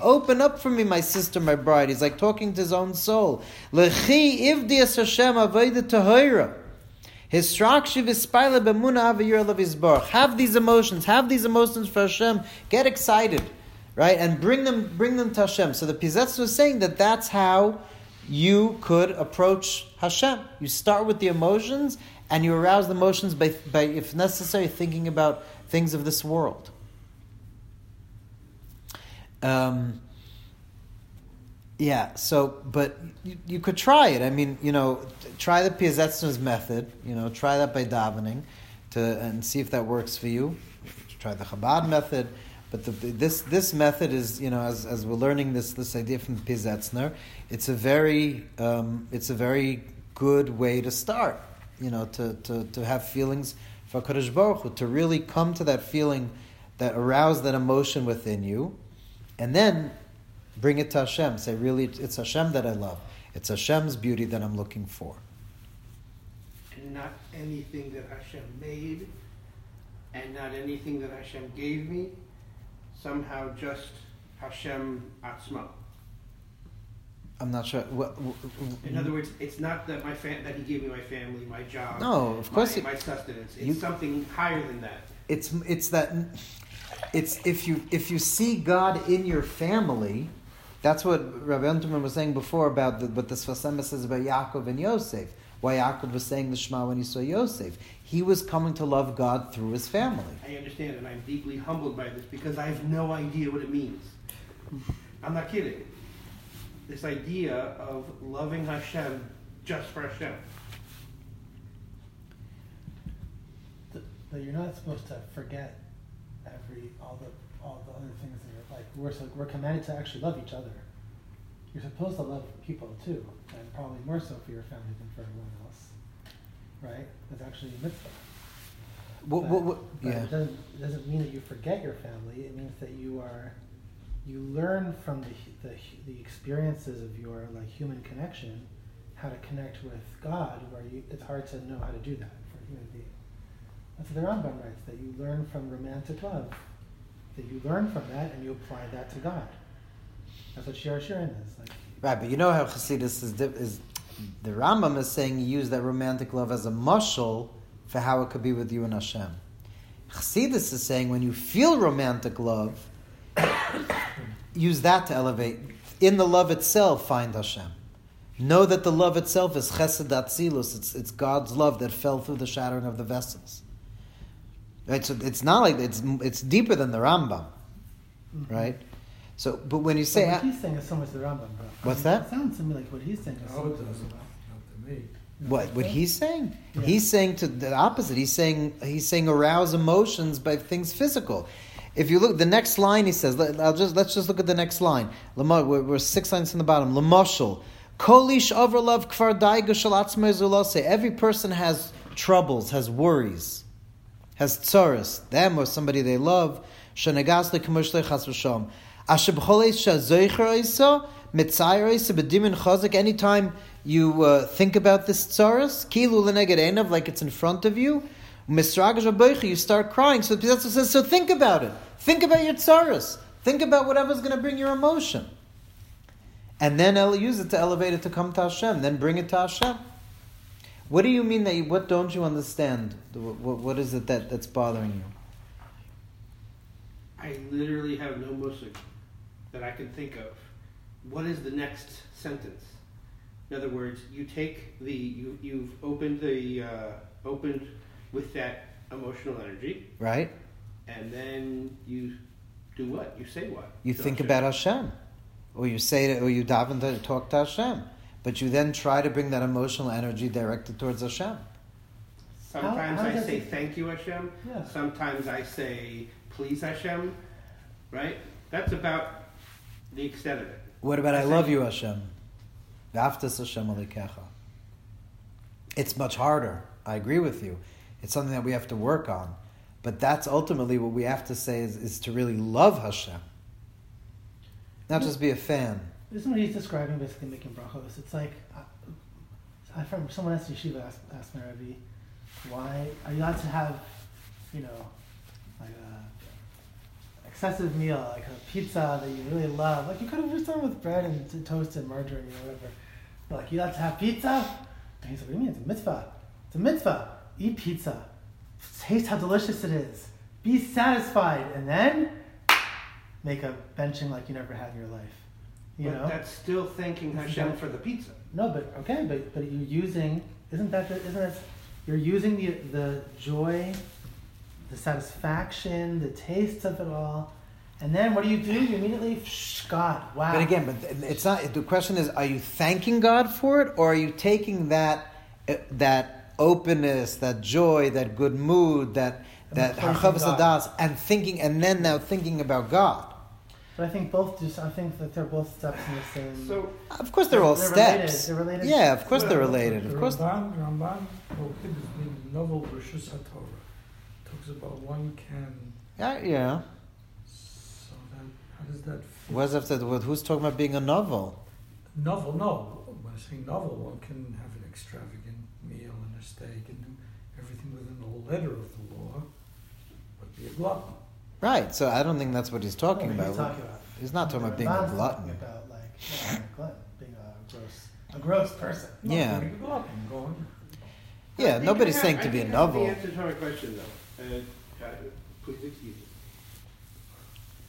Open up for me, my sister, my bride. He's like talking to his own soul. Have these emotions, have these emotions for Hashem. Get excited, right, and bring them, bring them to Hashem. So the Pizetz was saying that that's how you could approach Hashem. You start with the emotions, and you arouse the emotions by, by if necessary, thinking about things of this world. Um, yeah, so, but you, you, could try it. I mean, you know, try the Piazetzner's method, you know, try that by davening to, and see if that works for you. Try the Chabad method. But the, this, this method is, you know, as, as we're learning this, this idea from Piazetzner, it's a very, um, it's a very good way to start, you know, to, to, to have feelings for Kadosh Baruch Hu, to really come to that feeling that arouse that emotion within you, and then Bring it to Hashem. Say, really, it's Hashem that I love. It's Hashem's beauty that I'm looking for. And not anything that Hashem made, and not anything that Hashem gave me. Somehow just Hashem Atzma. I'm not sure. Well, In other words, it's not that my that He gave me my family, my job. No, of course my, it- my sustenance. It's you- something higher than that. it's it's that it's if you if you see God in your family, that's what Rabbi Unterman was saying before about the, what the Sfas Emes says about Yaakov and Yosef. Why Yaakov was saying the Shema when he saw Yosef. He was coming to love God through his family. I understand, and I'm deeply humbled by this because I have no idea what it means. I'm not kidding. This idea of loving Hashem just for Hashem. Th- But you're not supposed to forget every all the all the other things that are like we're so, we're commanded to actually love each other. You're supposed to love people too, and probably more so for your family than for everyone else. Right? That's actually a mitzvah. What, But- what, what, yeah. it doesn't it doesn't mean that you forget your family. It means that you are you learn from the the, the experiences of your like human connection how to connect with God, where you, it's hard to know how to do that for a human being. That's what the Rambam writes that you learn from romantic love, that you learn from that and you apply that to God. That's what Shir Shirin is like. Right, but you know how Chassidus is, is the Rambam is saying you use that romantic love as a mushal for how it could be with you and Hashem. Chassidus is saying when you feel romantic love, use that to elevate. In the love itself, find Hashem. Know that the love itself is chesed atzilus. It's, it's God's love that fell through the shattering of the vessels. Right, so it's not like it's it's deeper than the Rambam, mm-hmm. right? So, but when you So say what he's saying is so much the Rambam, bro. What's I mean, that? It sounds to me like what he's saying is No, so it much the. Rambam. To me. What what he's saying? Yeah. He's saying to the opposite. He's saying he's saying arouse emotions by things physical. If you look the next line, he says. Let, I'll just let's just look at the next line. We're, we're six lines from the bottom. Lamoshel kolish overlove kfar daiga shalatzmer zulose. Every person has troubles, has worries, has tsaras. Them or somebody they love. Shenegas lekamush lechas v'shom. Asher b'dimin. Anytime you uh, think about this enav, like it's in front of you, you start crying. So that's what says. So think about it. Think about your tsaras. Think about whatever's going to bring your emotion. And then use it to elevate it to come to Hashem. Then bring it to Hashem. What do you mean that? You, what don't you understand? What, what is it that, that's bothering you? I literally have no musik that I can think of. What is the next sentence? In other words, you take the you you've opened the uh, opened with that emotional energy, Right? and then you do what? You say what? You to think Hashem. about Hashem, or you say it, or you daven to talk to Hashem, but you then try to bring that emotional energy directed towards Hashem. Sometimes How- how I say it- thank you Hashem. Yeah. Sometimes I say please Hashem. Right? That's about the extent of it. What about I Thank love you. you, Hashem? V'aftas Hashem alikecha. It's much harder. I agree with you. It's something that we have to work on. But that's ultimately what we have to say is, is to really love Hashem. Not just be a fan. This Isn't what he's describing basically making brachos? It's like, uh, I from someone asked yeshiva asked, asked my rabbi, why are you allowed to have, you know, like a excessive meal, like a pizza that you really love? Like you could have just done with bread and toast and margarine or whatever. But like you allowed to have pizza? And he's like, what do you mean? It's a mitzvah. It's a mitzvah. Eat pizza. Taste how delicious it is. Be satisfied, and then make a benching like you never had in your life. You but know. that's still thanking Hashem for the pizza. No, but okay, but but you're using isn't that the, isn't that you're using the the joy, the satisfaction, the taste of it all, and then what do you do? You immediately Shh, God, wow. But again, but it's not. The question is: Are you thanking God for it, or are you taking that uh, that openness, that joy, that good mood, that that praising harchavas God. and thinking, and then now thinking about God? But I think both just I think that they're both steps in the same. So Of course, they're all They're steps. related. They're related. Yeah, of course they're Well, related. The Of course. Ramban, Ramban prohibits novel Rishus HaTorah. Talks about one can. Yeah, yeah. So then, How does that fit? What does that have to do with who's talking about being a novel? Novel, no. When I say novel, one can have an extravagant meal and a steak and do everything within the letter of the law, but be a glutton. Right. So I don't think that's what he's talking No, about. He's talking about. He's not talking about being a glutton. About like not being a glutton, being a gross, a gross person. Not Yeah. being a glutton, going. Yeah, nobody's saying to be a think I have novel. The answer to my question, though, and uh, please excuse me.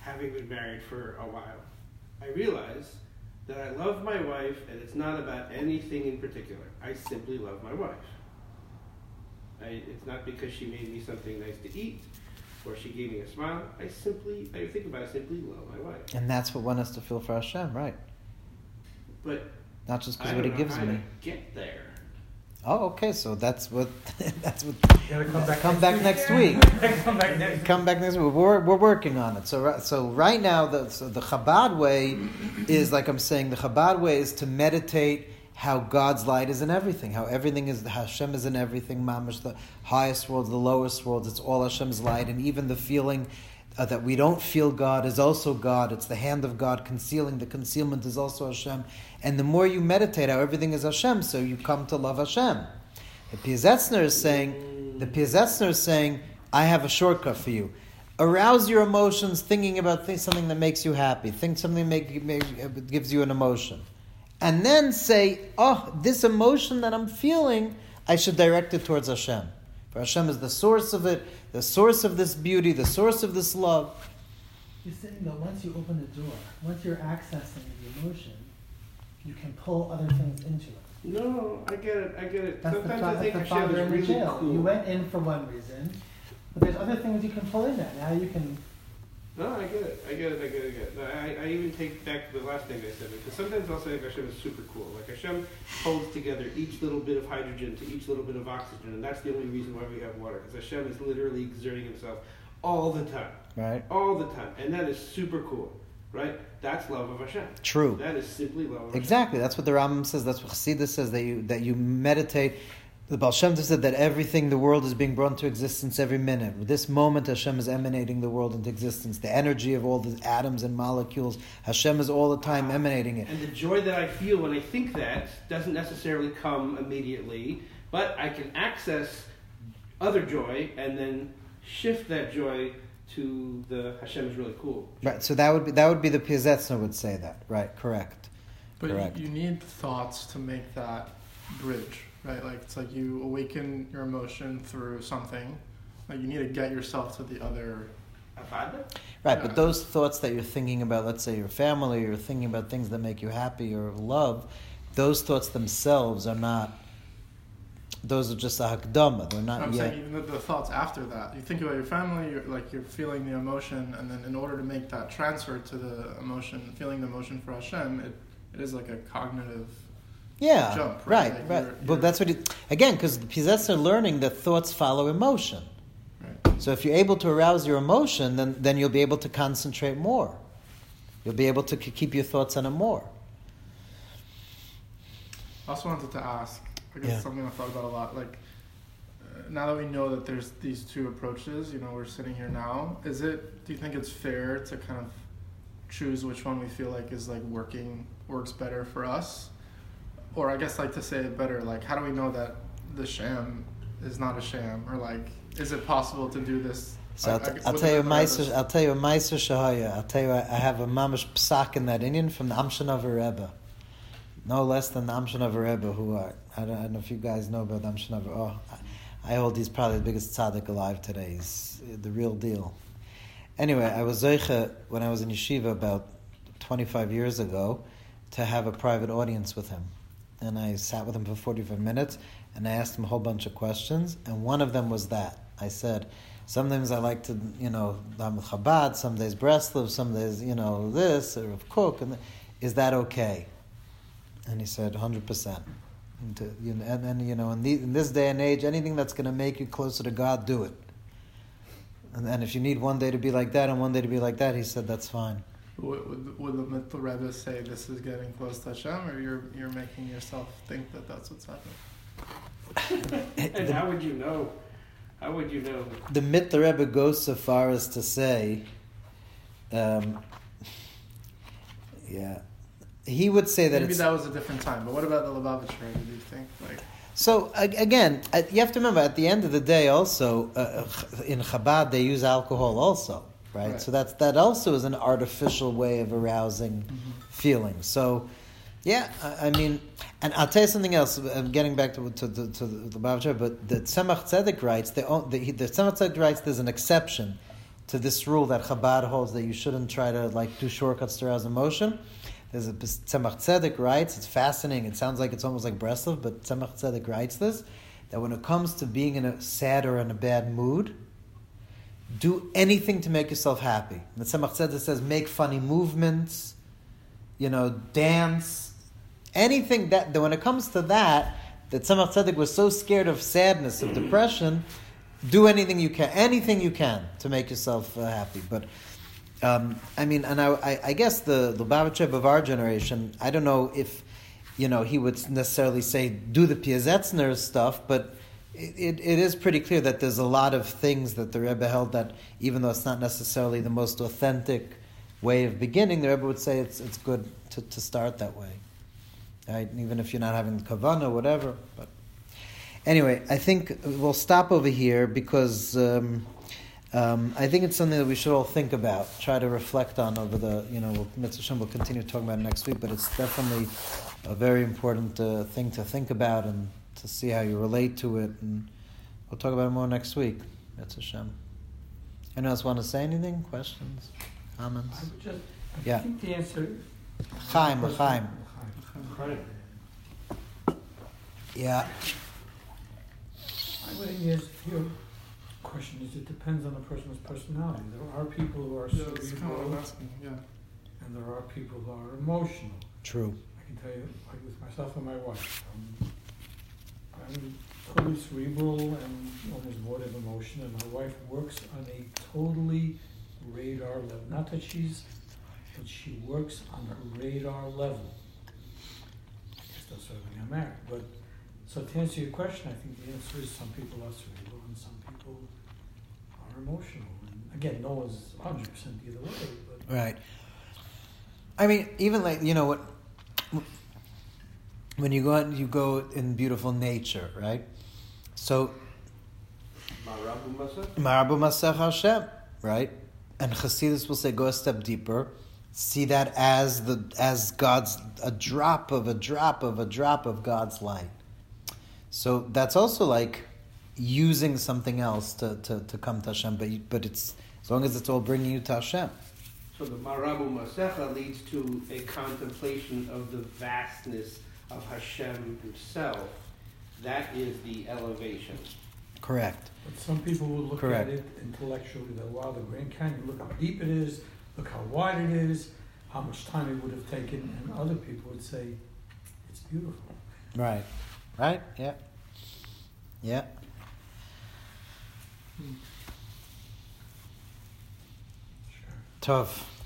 Having been married for a while, I realize that I love my wife, and it's not about anything in particular. I simply love my wife. I, it's not because she made me something nice to eat, or she gave me a smile. I simply, I think about it, I simply love my wife. And that's what one has to feel for Hashem, right? But Not just because what He gives how me. get there. Oh, okay. So that's what. that's what. Come back. Come back next week. come back next Come back next week. We're, we're working on it. So so right now the so the Chabad way is like I'm saying. The Chabad way is to meditate how God's light is in everything. How everything is Hashem is in everything. Mamish the highest worlds, the lowest worlds. It's all Hashem's light, and even the feeling. Uh, that we don't feel God is also God. It's the hand of God concealing. The concealment is also Hashem. And the more you meditate how everything is Hashem, so you come to love Hashem. The Piazetzner is saying, the Piazetzner is saying, I have a shortcut for you. Arouse your emotions thinking about something that makes you happy. Think something make, make, gives you an emotion. And then say, oh, this emotion that I'm feeling, I should direct it towards Hashem. For Hashem is the source of it, the source of this beauty, the source of this love. You're saying that once you open the door, once you're accessing the emotion, you can pull other things into it. No, I get it. I get it. That's Sometimes fa- I that's think the Hashem father is in the really jail. cool. You went in for one reason, but there's other things you can pull in there. Now you can. No, I get it. I get it. I get it. I get it. No, I, I even take back the last thing I said because sometimes I'll say Hashem is super cool. Like Hashem holds together each little bit of hydrogen to each little bit of oxygen, and that's the only reason why we have water. Because Hashem is literally exerting Himself all the time, Right? all the time, and that is super cool, right? That's love of Hashem. True. That is simply love of Hashem. Exactly. That's what the Rambam says. That's what Chassidus says that you that you meditate. The Baal Shem Tov said that everything, the world is being brought into existence every minute. This moment, Hashem is emanating the world into existence. The energy of all the atoms and molecules, Hashem is all the time ah, emanating it. And the joy that I feel when I think that doesn't necessarily come immediately, but I can access other joy and then shift that joy to the Hashem is really cool. Right. So that would be that would be the Piazetzner would say that. Right. Correct. But Correct. you, you need thoughts to make that bridge, right? Like it's like you awaken your emotion through something. Like you need to get yourself to the other. Right. Yeah. But those thoughts that you're thinking about, let's say your family, or thinking about things that make you happy or love, those thoughts themselves are not. Those are just a hakdama. They're not I'm yet. saying even the, the thoughts after that. You think about your family, you're like you're feeling the emotion, and then in order to make that transfer to the emotion, feeling the emotion for Hashem, it, it is like a cognitive. Yeah, jump, right, right? Right. you're- But you're- that's what it, again, because the Piazetzner learning that thoughts follow emotion. Right. So if you're able to arouse your emotion, then then you'll be able to concentrate more. You'll be able to k- keep your thoughts on it more. I also wanted to ask, I guess Yeah. something I thought about a lot. Like, uh, now that we know that there's these two approaches, you know, we're sitting here now. Is it? Do you think it's fair to kind of choose which one we feel like is like working works better for us, or I guess like to say it better, like how do we know that the sham is not a sham, or like is it possible to do this? So I- I'll, I t- guess I'll tell you a meiser. I'll tell you a meiser shahaya. I'll tell you I, have a mamish psak in that Indian from the Amshanavar Rebbe. No less than the Amshanavar Rebbe, who are I don't, I don't know if you guys know about Amshanavar. Oh, I, I hold he's probably the biggest tzaddik alive today. He's uh, the real deal. Anyway, I was zeicha when I was in yeshiva about 25 years ago to have a private audience with him. And I sat with him for 45 minutes and I asked him a whole bunch of questions. And one of them was that. I said, sometimes I like to, you know, I'm Chabad, some days Breslov, some days, you know, this or Kook. And is that okay? And he said, 100%. And, to, you know, and then, you know, in, the, in this day and age, anything that's going to make you closer to God, do it. And, and if you need one day to be like that and one day to be like that, he said, that's fine. Would, would, would the Mittler Rebbe say this is getting close to Hashem, or you're you're making yourself think that that's what's happening? And the, how would you know? How would you know? the Mit Rebbe goes so far as to say, um, Yeah, he would say that Maybe it's that was a different time. But what about the Lubavitcher? Do you think like? So again, uh, you have to remember at the end of the day, also uh, uh, in Chabad they use alcohol also, right? Right. So that's that also is an artificial way of arousing mm-hmm. feelings. So yeah, I, I mean, and I'll tell you something else. I'm getting back to to, to, to the Bavcha, but the Tzemach Tzedek writes the, the, he- the Tzemach Tzedek writes there's an exception to this rule that Chabad holds that you shouldn't try to like do shortcuts to arouse emotion. There's a Tzemach Tzedek writes, it's fascinating. It sounds like it's almost like Breslov, but Tzemach Tzedek writes this that when it comes to being in a sad or in a bad mood, do anything to make yourself happy. The Tzemach Tzedek says make funny movements, you know, dance, anything that, that when it comes to that, that Tzemach Tzedek was so scared of sadness, of depression, do anything you can, anything you can to make yourself uh, happy. But um, I mean, and I, I, I guess the Lubavitcher of our generation, I don't know if, you know, he would necessarily say do the Piazetzner stuff, but it, it, is pretty clear that there's a lot of things that the Rebbe held that, even though it's not necessarily the most authentic way of beginning, the Rebbe would say it's, it's good to, to start that way. Right? Even if you're not having kavanah or whatever. But anyway, I think we'll stop over here because um, um, I think it's something that we should all think about, try to reflect on over the, you know, we'll, Mitzvah will continue talking about next week, but it's definitely a very important uh, thing to think about and to see how you relate to it. And we'll talk about it more next week, Mitzvah Shem. Anyone else want to say anything? Questions? Comments? I would just, I Yeah. think the answer. Chaim, Chaim. Chaim. Yeah. I would guess your question is, it depends on the person's personality. There are people who are Yeah, kind of cerebral, Yeah. and there are people who are emotional. True. I can tell you, like with myself and my wife, um, I'm totally cerebral and almost void of emotion, and my wife works on a totally radar level. Not that she's, but she works on a radar level. We got married. But so to answer your question, I think the answer is some people are cerebral and some people are emotional. And again, no one's hundred percent either way, but. Right. I mean, even like you know what, when you go out, and you go in beautiful nature, right? So? Marabu Masech Hashem, right? And Chassidus will say, go a step deeper. See that as the as God's a drop of a drop of a drop of God's light. So that's also like using something else to, to, to come to Hashem, but you, but it's as long as it's all bringing you to Hashem. So the Marabu Masecha leads to a contemplation of the vastness of Hashem himself. That is the elevation. Correct. But some people will look Correct. at it intellectually, that wow, the Grand Canyon, look how deep it is, look how wide it is, how much time it would have taken, and other people would say, it's beautiful. Right. Right? Yeah. Yeah. Hmm. Sure. Tough.